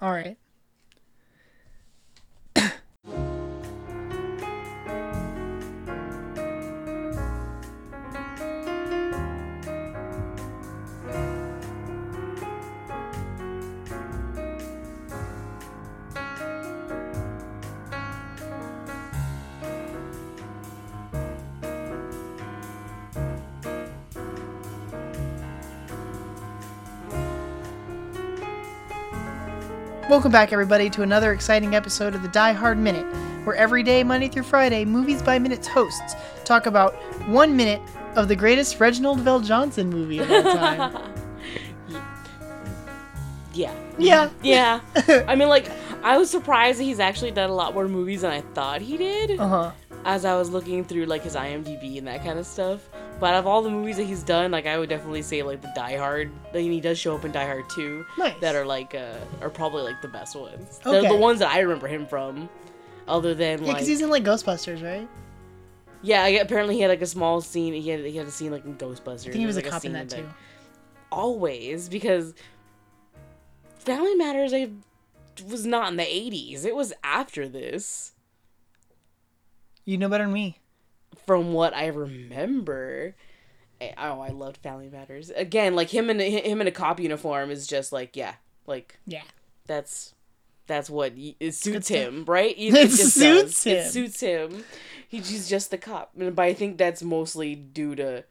All right. Welcome back, everybody, to another exciting episode of the Die Hard Minute, where every day, Monday through Friday, Movies by Minutes hosts talk about one minute of the greatest Reginald VelJohnson movie of all time. Yeah. yeah. Yeah. I mean, like, I was surprised that he's actually done a lot more movies than I thought he did. Uh huh. As I was looking through, like, his IMDb and that kind of stuff. But of all the movies that he's done, like, I would definitely say, like, the Die Hard. I mean, he does show up in Die Hard 2. Nice. That are, like, uh, are probably, like, the best ones. Okay. They're the ones that I remember him from. Other than, Yeah, like. because he's in like Ghostbusters, right? yeah, I- apparently he had, like, a small scene. He had, he had a scene, like, in Ghostbusters. I think he was a like, cop in that too. always because Family Matters I was not in the 80s. It was after this You know better than me. From what I remember. Eh, Oh, I loved Family Matters. Again, like him in a, him in a cop uniform is just like yeah, like Yeah. that's that's what it suits him, right? It, It just suits does. him. It suits him. He, he's just the cop, but I think that's mostly due to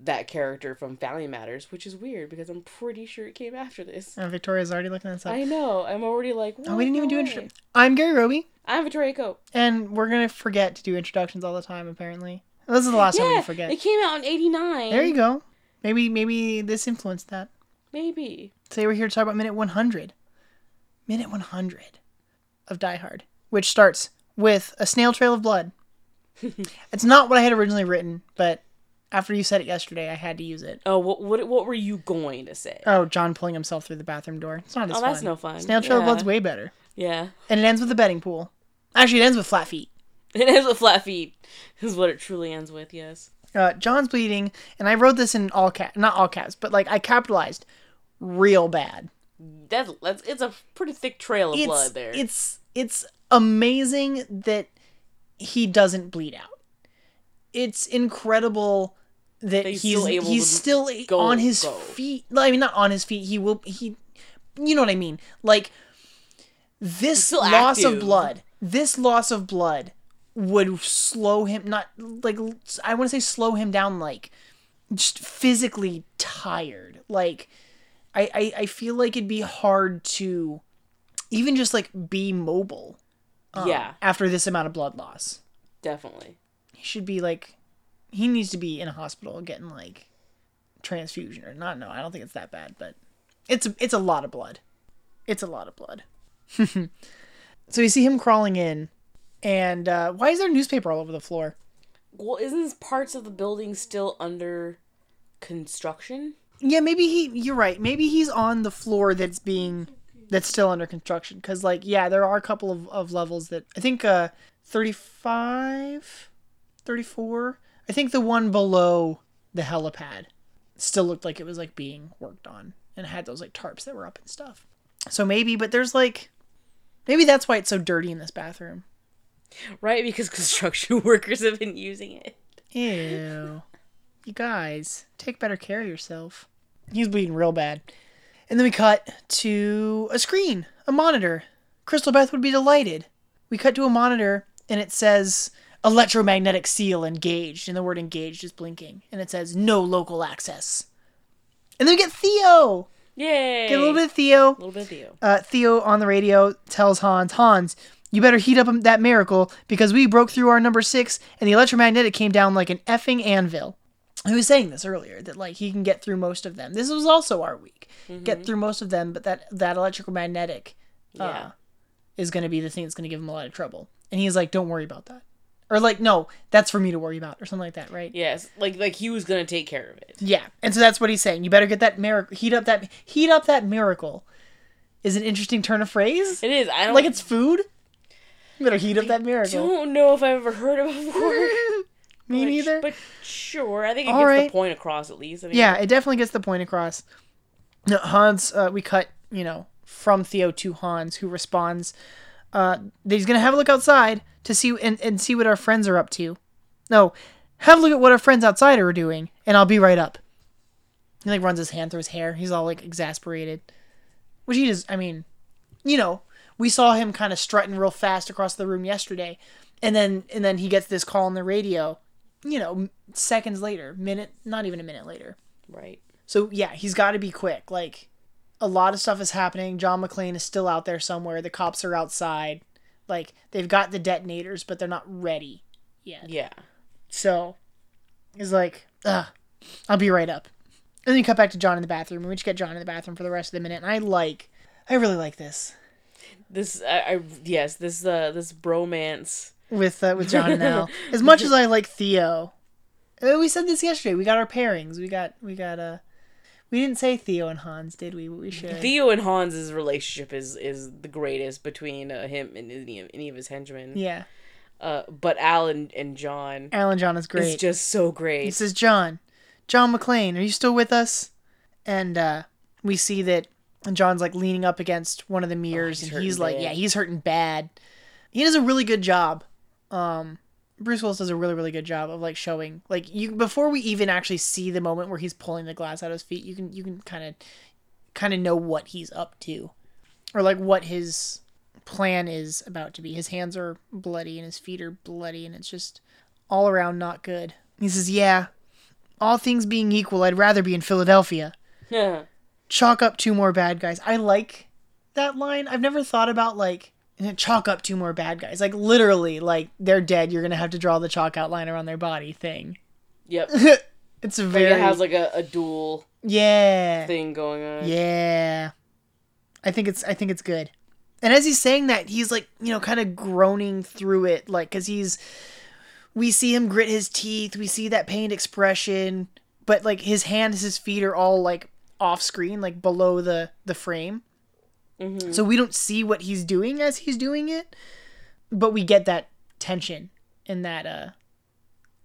that character from Family Matters, which is weird because I'm pretty sure it came after this. Uh, Victoria's already looking this up. I know. I'm already like. oh, we didn't even do intro. I'm Gary Roby, I'm Victoria Cope. and we're gonna forget to do introductions all the time. Apparently, this is the last time we forget. it came out in '89. There you go. Maybe maybe this influenced that. Maybe. Today we're here to talk about minute 100. Minute 100 of Die Hard, which starts with a snail trail of blood. it's not what I had originally written, but after you said it yesterday, I had to use it. Oh, what what, what were you going to say? Oh, John pulling himself through the bathroom door. It's not as Oh, fun. that's no fun. Snail trail Yeah. blood's way better. Yeah. And it ends with a betting pool. Actually, it ends with flat feet. It ends with flat feet. Is what it truly ends with. Yes. Uh, John's bleeding, and I wrote this in all caps, not all caps, but like I capitalized real bad. That's that's it's a pretty thick trail of it's, blood there. It's it's amazing that he doesn't bleed out. It's incredible that he's he's still able he's to still go- on his go. feet. I mean, not on his feet. He will. He, you know what I mean? Like this loss of blood. This loss of blood would slow him. Not like I want to say slow him down. Like just physically tired. Like I, I I feel like it'd be hard to even just like be mobile um, yeah, after this amount of blood loss. definitely. He should be like he needs to be in a hospital getting like transfusion or not no, I don't think it's that bad, but it's a, it's a lot of blood. It's a lot of blood. so you see him crawling in and uh, why is there newspaper all over the floor? Well, isn't parts of the building still under construction? Yeah, maybe he you're right. Maybe he's on the floor that's being that's still under construction cuz like yeah, there are a couple of, of levels that I think uh 35 34 I think the one below the helipad still looked like it was like being worked on and had those like tarps that were up and stuff. So maybe but there's like maybe that's why it's so dirty in this bathroom. Right, because construction workers have been using it. Ew. You guys, take better care of yourself. He's bleeding real bad. And then we cut to a screen, a monitor. Crystal Beth would be delighted. We cut to a monitor and it says electromagnetic seal engaged, and the word engaged is blinking. And it says no local access. And then we get Theo. Yay! Get a little bit of Theo. A little bit of Theo. Uh, Theo on the radio tells Hans, Hans, you better heat up that miracle because we broke through our number six and the electromagnetic came down like an effing anvil. He was saying this earlier that like he can get through most of them. This was also our week. Get through most of them, but that that electromagnetic uh, Yeah. is going to be the thing that's going to give him a lot of trouble. And he's like, "Don't worry about that," or like, "No, that's for me to worry about," or something like that, right? Yes, like like he was gonna take care of it. Yeah, and so that's what he's saying. You better get that miracle, heat up that heat up that miracle. Is an interesting turn of phrase. It is. I don't like it's food. You better heat up that miracle. don't know if I've ever heard of it before. Me But- neither. But sure, I think it All gets right. the point across at least. I mean, yeah, it definitely gets the point across. No, Hans, uh, we cut, you know, from Theo to Hans, who responds uh, that he's gonna have a look outside to see and, and see what our friends are up to. No, have a look at what our friends outside are doing, and I'll be right up. He like runs his hand through his hair. He's all like exasperated, which he does. I mean, you know, we saw him kind of strutting real fast across the room yesterday, and then and then he gets this call on the radio. You know, seconds later, minute, not even a minute later. Right. So yeah, he's got to be quick. Like a lot of stuff is happening. John McClane is still out there somewhere. The cops are outside. Like they've got the detonators, but they're not ready yet. Yeah. So he's like, Ugh, I'll be right up. And then you cut back to John in the bathroom, and we just get John in the bathroom for the rest of the minute. And I like, I really like this This I, I yes this uh this bromance. with uh, with John and Al. As much as I like Theo, Uh, we said this yesterday. We got our pairings. We got we got uh, we didn't say Theo and Hans, did we? We should. Theo and Hans's relationship is is the greatest between uh, him and any of, any of his henchmen. yeah, Uh, but Alan and, John Alan John is great. is just so great. He says, John, John McClane, are you still with us? And uh, we see that John's like leaning up against one of the mirrors, he's and he's like, bad. yeah, he's hurting bad. He does a really good job. Um, Bruce Willis does a really, really good job of like showing, like you before we even actually see the moment where he's pulling the glass out of his feet, you can you can kind of kind of know what he's up to, or like what his plan is about to be. His hands are bloody and his feet are bloody, and it's just all around not good. He says, "Yeah, all things being equal, I'd rather be in Philadelphia. Yeah chalk up two more bad guys." I like that line. I've never thought about like chalk up two more bad guys. Like literally, like they're dead. You're gonna have to draw the chalk outline around their body thing. yep. It's a Like very it has like a, a dual yeah thing going on. yeah. I think it's I think it's good. And as he's saying that, he's like you know kind of groaning through it, like because he's we see him grit his teeth, we see that pained expression, but like his hands, his feet are all like off screen, like below the the frame. So we don't see what he's doing as he's doing it, but we get that tension and that uh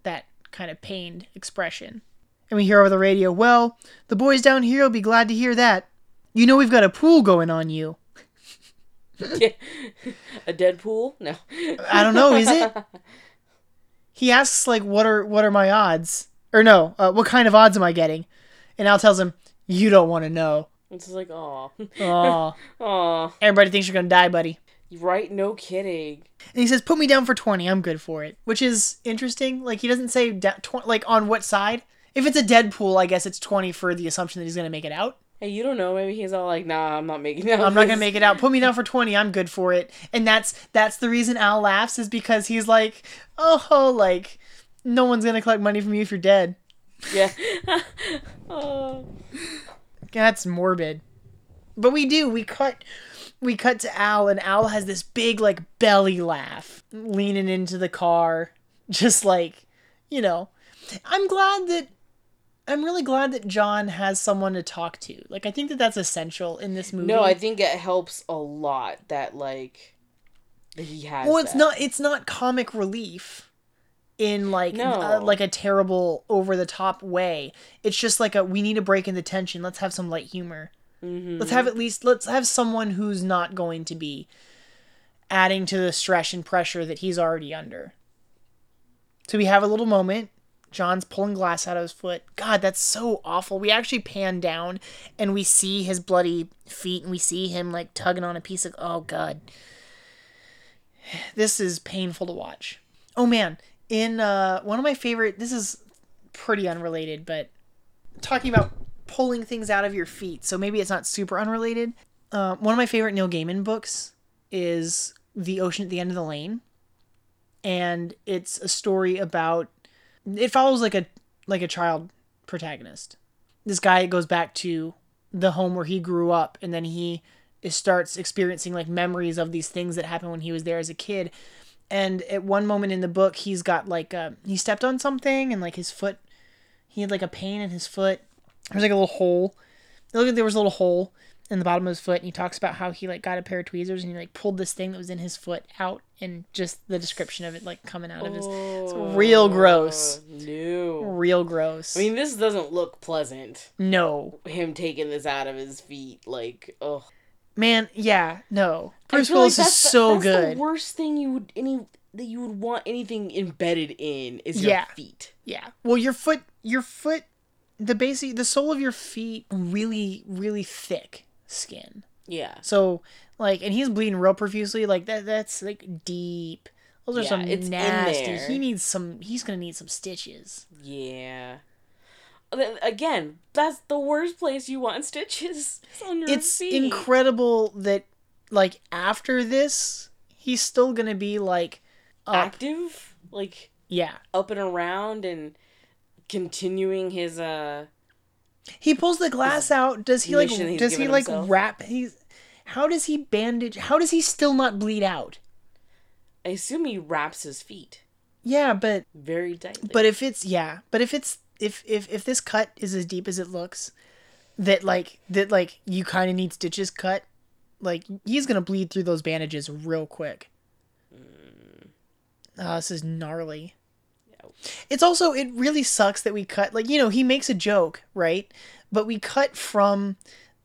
that kind of pained expression. And we hear over the radio, "Well, the boys down here will be glad to hear that. You know we've got a pool going on you." a dead pool? No. I don't know, is it? He asks like, "What are what are my odds?" Or no, uh, what kind of odds am I getting? And Al tells him, "You don't want to know." It's just like, oh, Aw, oh, everybody thinks you're gonna die, buddy. right? No kidding. And he says, "Put me down for 20. I'm good for it." Which is interesting. Like he doesn't say da- tw- like on what side. If it's a Deadpool, I guess it's 20 for the assumption that he's gonna make it out. Hey, you don't know. Maybe he's all like, nah, I'm not making it. Out. I'm not gonna make it out. Put me down for 20. I'm good for it. And that's that's the reason Al laughs is because he's like, oh, like no one's gonna collect money from you if you're dead. Yeah. oh. That's morbid. But we do. We cut we cut to Al and Al has this big like belly laugh leaning into the car just like, you know. I'm glad that I'm really glad that John has someone to talk to. Like I think that that's essential in this movie. No, I think it helps a lot that like he has. Well, it's that. not it's not comic relief in like No. uh, like a terrible over the top way. It's just like a we need to break in the tension. Let's have some light humor. Mm-hmm. Let's have at least let's have someone who's not going to be adding to the stress and pressure that he's already under. So we have a little moment. John's pulling glass out of his foot. God, that's so awful. We actually pan down and we see his bloody feet and we see him like tugging on a piece of oh god. This is painful to watch. Oh man, in uh one of my favorite this is pretty unrelated, but talking about pulling things out of your feet. So maybe it's not super unrelated. Uh, one of my favorite Neil Gaiman books is The Ocean at the End of the Lane, and it's a story about. It follows like a like a child protagonist. This guy goes back to the home where he grew up, and then he starts experiencing like memories of these things that happened when he was there as a kid. And at one moment in the book, he's got like a, he stepped on something, and like his foot, he had like a pain in his foot, there's like a little hole. It looked like there was a little hole in the bottom of his foot, and he talks about how he like got a pair of tweezers and he like pulled this thing that was in his foot out, and just the description of it like coming out of his, it's oh, real gross, No. real gross. I mean, this doesn't look pleasant. no, Him taking this out of his feet, like, oh, Man, yeah, no. Bruce Willis like is the- so that's good. The worst thing you would any that you would want anything embedded in is your Yeah. feet. Yeah. Well, your foot, your foot, the basic, the sole of your feet, really, really thick skin. Yeah. So, like, and he's bleeding real profusely. Like that. That's like deep. Those are Yeah, some it's in nasty. He needs some. He's gonna need some stitches. Yeah. Again, that's the worst place you want stitches. It's on your It's feet. incredible that, like, after this, he's still gonna be like, up. active, like Yeah. up and around and continuing his uh He pulls the glass out. Does he like? Does he like himself. wrap? He's. How does he bandage? How does he still not bleed out? I assume he wraps his feet Yeah, but very tightly. but if it's yeah, but if it's if if if this cut is as deep as it looks, that like that like you kind of need stitches cut, like he's gonna bleed through those bandages real quick. Oh, this is gnarly. It's also it really sucks that we cut like you know he makes a joke right, but we cut from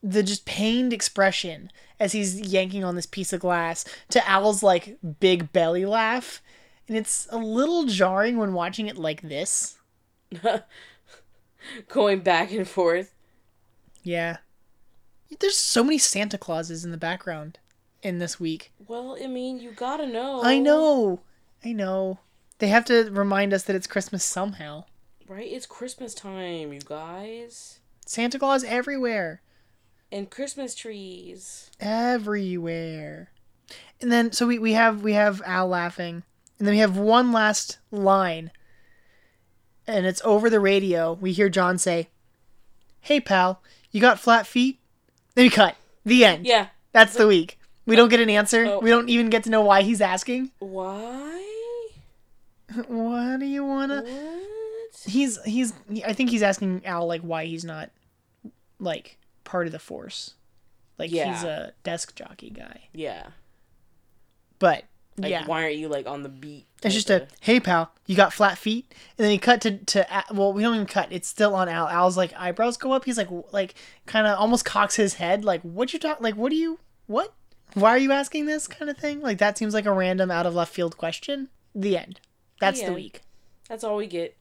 the just pained expression as he's yanking on this piece of glass to Al's like big belly laugh, and it's a little jarring when watching it like this. going back and forth. Yeah, there's so many Santa Clauses in the background in this week. Well, I mean, you gotta know. I know, I know. They have to remind us that it's Christmas somehow. Right? It's Christmas time, you guys. Santa Claus everywhere. And Christmas trees. everywhere. And then so we, we have we have Al laughing. And then we have one last line. And it's over the radio. We hear John say, Hey pal, you got flat feet? Then we cut. The end. Yeah. That's the week. We don't get an answer. Oh. We don't even get to know why he's asking. Why? What do you wanna What? He's he's I think he's asking Al like why he's not like part of the force. Like he's a desk jockey guy. Yeah. But Like, yeah. why aren't you like on the beat? It's just a hey pal, you got flat feet, and then he cut to to well, we don't even cut. It's still on Al. Al's like eyebrows go up. He's like like kind of almost cocks his head. Like what you talk? Like what do you what? Why are you asking this kind of thing? Like that seems like a random out of left field question. The end. That's the end. week. That's all we get.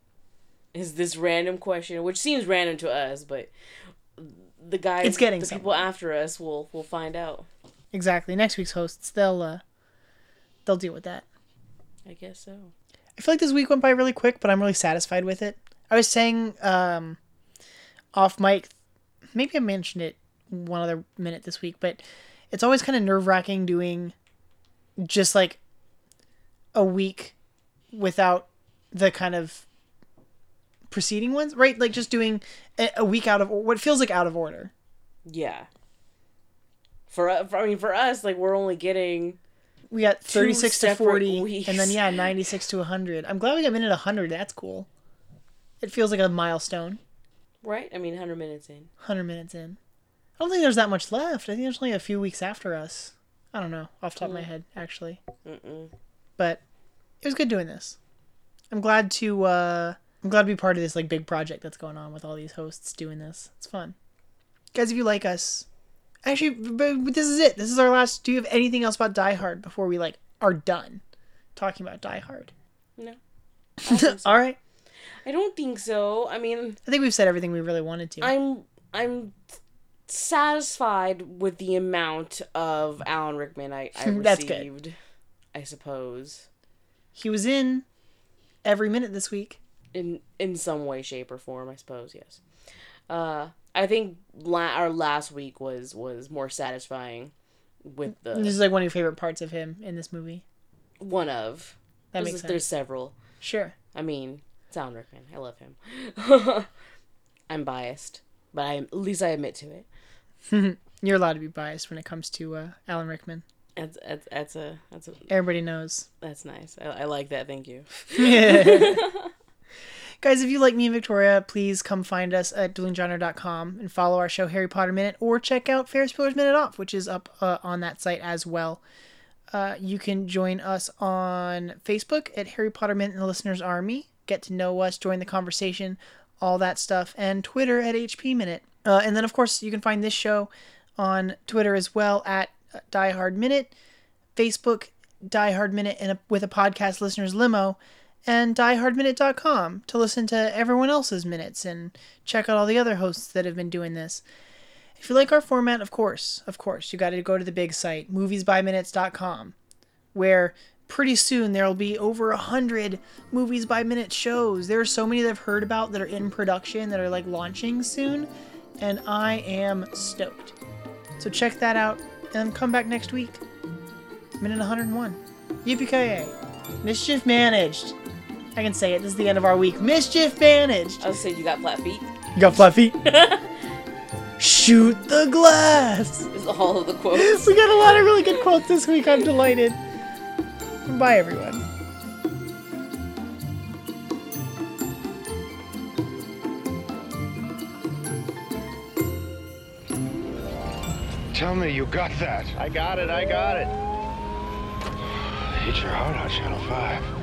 Is this random question, which seems random to us, but the guys, It's getting the people after us will will find out. Exactly. Next week's hosts, they'll uh, they'll deal with that. I guess so. I feel like this week went by really quick, but I'm really satisfied with it. I was saying um, off mic, maybe I mentioned it one other minute this week, but it's always kind of nerve wracking doing just like a week without the kind of preceding ones, right? Like just doing a, a week out of what feels like out of order. Yeah. For, for I mean, for us, like we're only getting We got 36 to 40 weeks. and then yeah, 96 to 100. I'm glad we got in minute 100. That's cool. It feels like a milestone. right. I mean, hundred minutes in. 100 minutes in. I don't think there's that much left. I think there's only a few weeks after us. I don't know, off the top of my head, actually. Mm-mm. But it was good doing this. I'm glad to uh I'm glad to be part of this like big project that's going on with all these hosts doing this. It's fun. Guys, if you like us, actually but this is it. This is our last do you have anything else about Die Hard before we like are done talking about Die Hard? No. I don't think so. all right. I don't think so. I mean, I think we've said everything we really wanted to. I'm I'm satisfied with the amount of Alan Rickman I, I received. That's good. I suppose he was in every minute this week. in in some way, shape, or form. I suppose yes. Uh, I think la- our last week was was more satisfying with the. This is like one of your favorite parts of him in this movie. one of. That there's, makes sense. There's several. Sure. I mean, it's Alan Rickman. I love him. I'm biased, but I at least I admit to it. You're allowed to be biased when it comes to uh, Alan Rickman. That's that's that's a that's a Everybody knows. that's nice. I, I like that. Thank you. Guys, if you like me and Victoria, please come find us at duelinggenre.com and follow our show Harry Potter Minute or check out Ferris Bueller's Minute Off, which is up uh, on that site as well. Uh, you can join us on Facebook at Harry Potter Minute and the Listener's Army. Get to know us, join the conversation, all that stuff, and Twitter at HP Minute. Uh, and then, of course, you can find this show on Twitter as well at Die Hard Minute, Facebook Die Hard Minute and with a podcast listeners limo, and diehardminute.com to listen to everyone else's minutes and check out all the other hosts that have been doing this. If you like our format, of course, of course, you got to go to the big site, moviesbyminutes.com, where pretty soon there will be over a hundred movies by minute shows. There are so many that I've heard about that are in production that are like launching soon, and I am stoked. So check that out and come back next week. Minute 101. Yippee Mischief managed. I can say it. This is the end of our week. Mischief managed. I was saying you got flat feet. You got flat feet? Shoot the glass. Is all of the quotes. We got a lot of really good quotes this week. I'm delighted. Bye, everyone. Tell me you got that. I got it, I got it. Hit your heart on Channel 5.